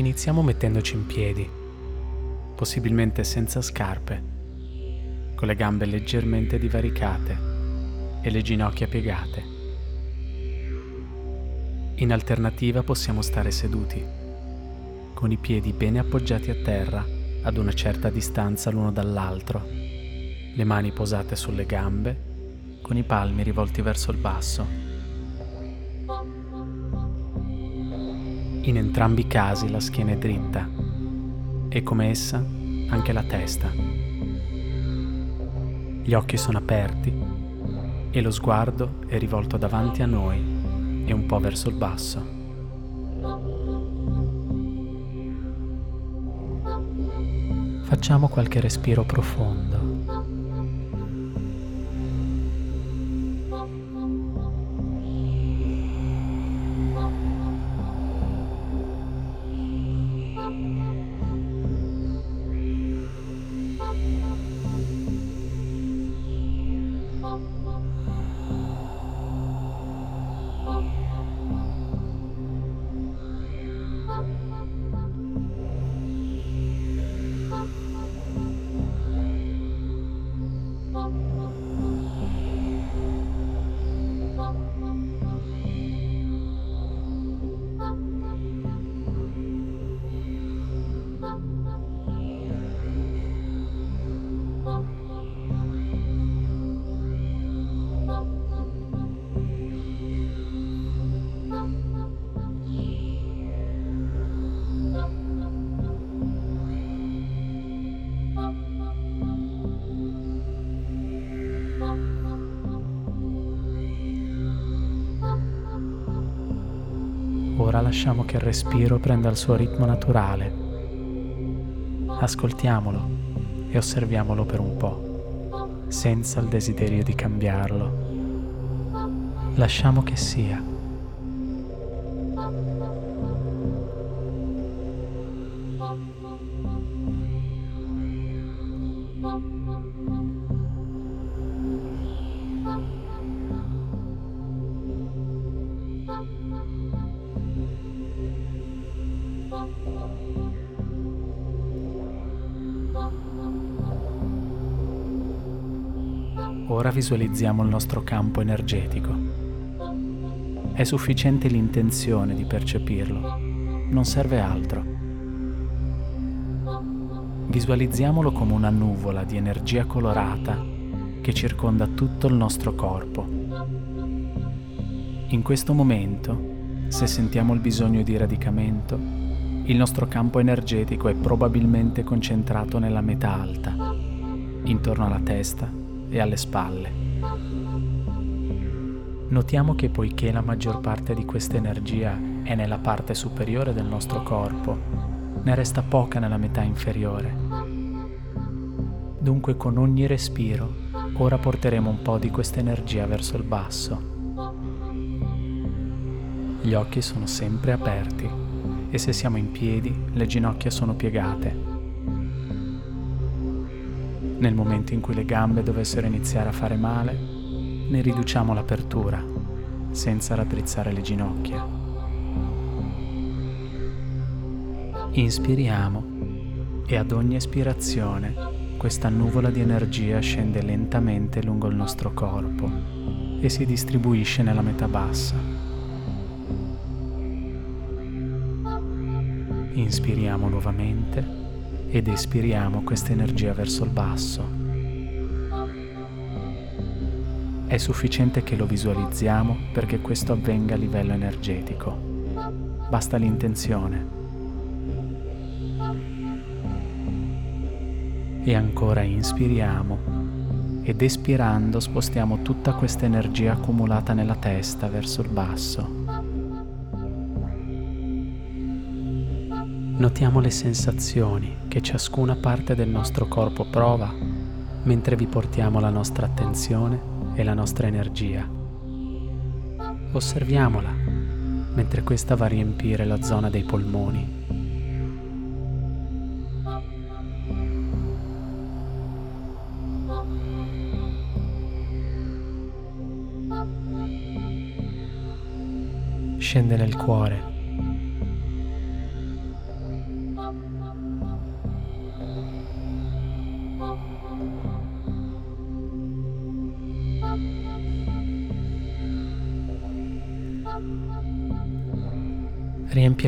Iniziamo mettendoci in piedi, possibilmente senza scarpe, con le gambe leggermente divaricate e le ginocchia piegate. In alternativa possiamo stare seduti, con i piedi bene appoggiati a terra ad una certa distanza l'uno dall'altro, le mani posate sulle gambe, con i palmi rivolti verso il basso. In entrambi i casi la schiena è dritta e come essa anche la testa. Gli occhi sono aperti e lo sguardo è rivolto davanti a noi e un po' verso il basso. Facciamo qualche respiro profondo. Lasciamo che il respiro prenda il suo ritmo naturale. Ascoltiamolo e osserviamolo per un po', senza il desiderio di cambiarlo. Lasciamo che sia. Ora visualizziamo il nostro campo energetico. È sufficiente l'intenzione di percepirlo, non serve altro. Visualizziamolo come una nuvola di energia colorata che circonda tutto il nostro corpo. In questo momento, se sentiamo il bisogno di radicamento, il nostro campo energetico è probabilmente concentrato nella metà alta, intorno alla testa e alle spalle. Notiamo che poiché la maggior parte di questa energia è nella parte superiore del nostro corpo, ne resta poca nella metà inferiore. Dunque con ogni respiro ora porteremo un po' di questa energia verso il basso. Gli occhi sono sempre aperti e se siamo in piedi le ginocchia sono piegate nel momento in cui le gambe dovessero iniziare a fare male, ne riduciamo l'apertura, senza raddrizzare le ginocchia. Inspiriamo e ad ogni espirazione questa nuvola di energia scende lentamente lungo il nostro corpo e si distribuisce nella metà bassa. Inspiriamo nuovamente ed espiriamo questa energia verso il basso. È sufficiente che lo visualizziamo perché questo avvenga a livello energetico. Basta l'intenzione. E ancora inspiriamo ed espirando spostiamo tutta questa energia accumulata nella testa verso il basso. Notiamo le sensazioni che ciascuna parte del nostro corpo prova mentre vi portiamo la nostra attenzione e la nostra energia. Osserviamola mentre questa va a riempire la zona dei polmoni. Scende nel cuore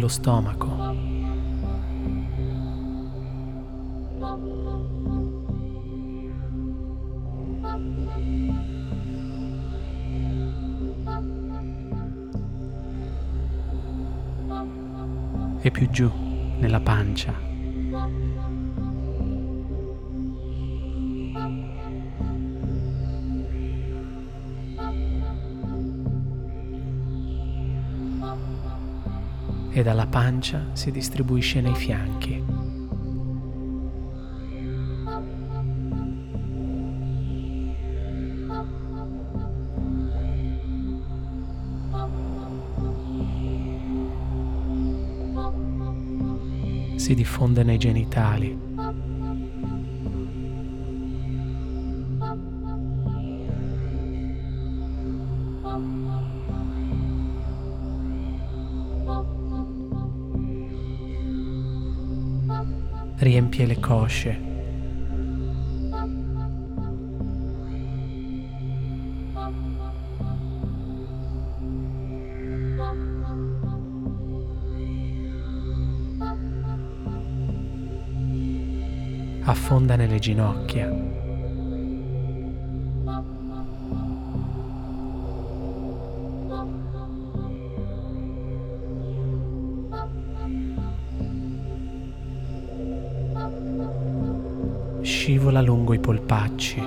lo stomaco. E più giù, nella pancia. E dalla pancia si distribuisce nei fianchi. Si diffonde nei genitali riempie le cosce. Affonda nelle ginocchia. Scivola lungo i polpacci.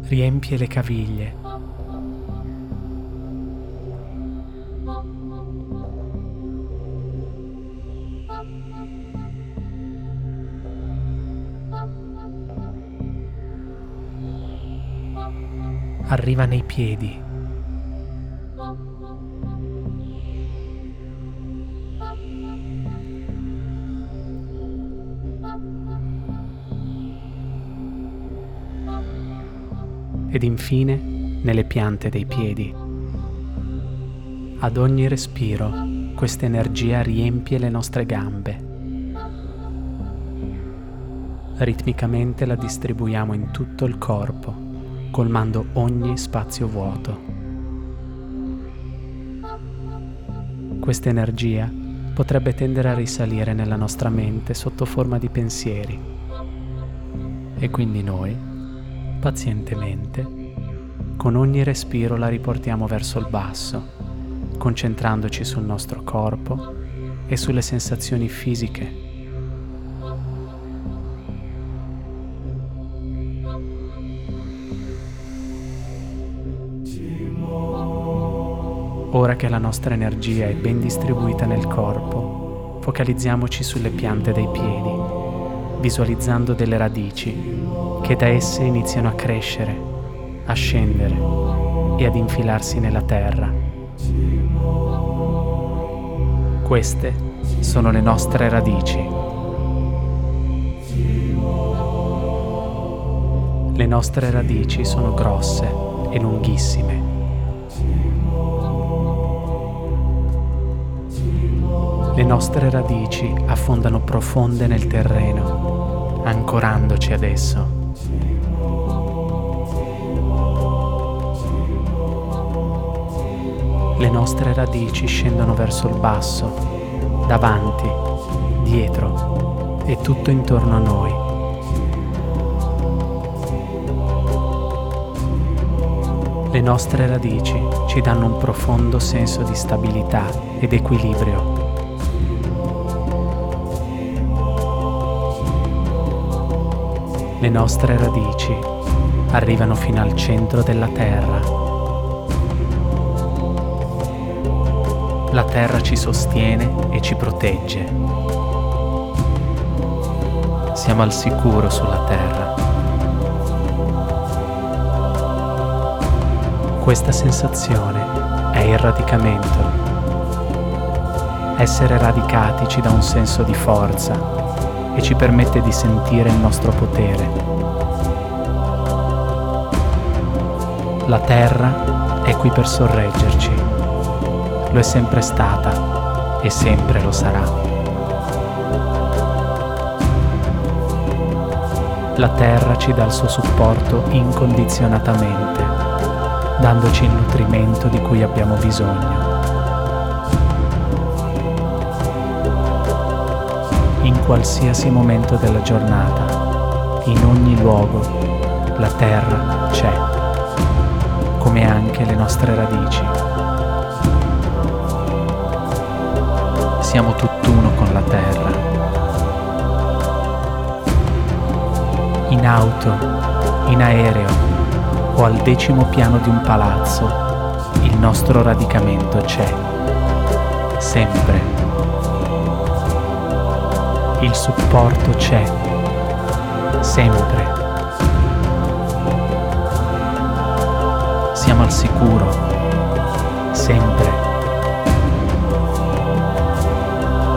Riempie le caviglie. Arriva nei piedi. Ed infine nelle piante dei piedi. Ad ogni respiro questa energia riempie le nostre gambe. Ritmicamente la distribuiamo in tutto il corpo colmando ogni spazio vuoto. Questa energia potrebbe tendere a risalire nella nostra mente sotto forma di pensieri e quindi noi, pazientemente, con ogni respiro la riportiamo verso il basso, concentrandoci sul nostro corpo e sulle sensazioni fisiche Ora che la nostra energia è ben distribuita nel corpo, focalizziamoci sulle piante dei piedi, visualizzando delle radici che da esse iniziano a crescere, a scendere e ad infilarsi nella terra. Queste sono le nostre radici. Le nostre radici sono grosse e lunghissime Le nostre radici affondano profonde nel terreno, ancorandoci ad esso. Le nostre radici scendono verso il basso, davanti, dietro e tutto intorno a noi. Le nostre radici ci danno un profondo senso di stabilità ed equilibrio Le nostre radici arrivano fino al centro della Terra. La Terra ci sostiene e ci protegge. Siamo al sicuro sulla Terra. Questa sensazione è il radicamento. Essere radicati ci dà un senso di forza e ci permette di sentire il nostro potere. La terra è qui per sorreggerci. Lo è sempre stata e sempre lo sarà. La terra ci dà il suo supporto incondizionatamente, dandoci il nutrimento di cui abbiamo bisogno. Qualsiasi momento della giornata, in ogni luogo, la terra c'è, come anche le nostre radici. Siamo tutt'uno con la terra in auto, in aereo o al decimo piano di un palazzo, il nostro radicamento c'è, sempre. Il supporto c'è, sempre. Siamo al sicuro, sempre.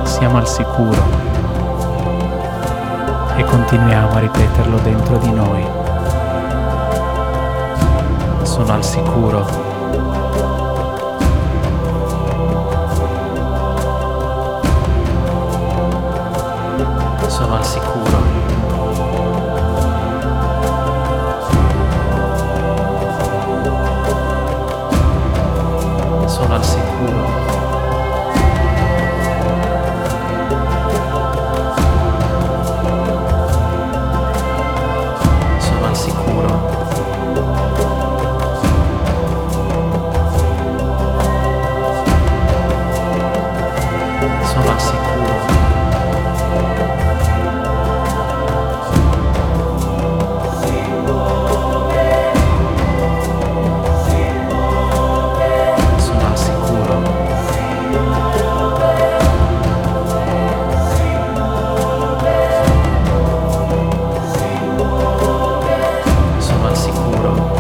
Siamo al sicuro e continuiamo a ripeterlo dentro di noi. sono al sicuro. Sono al sicuro. tomorrow.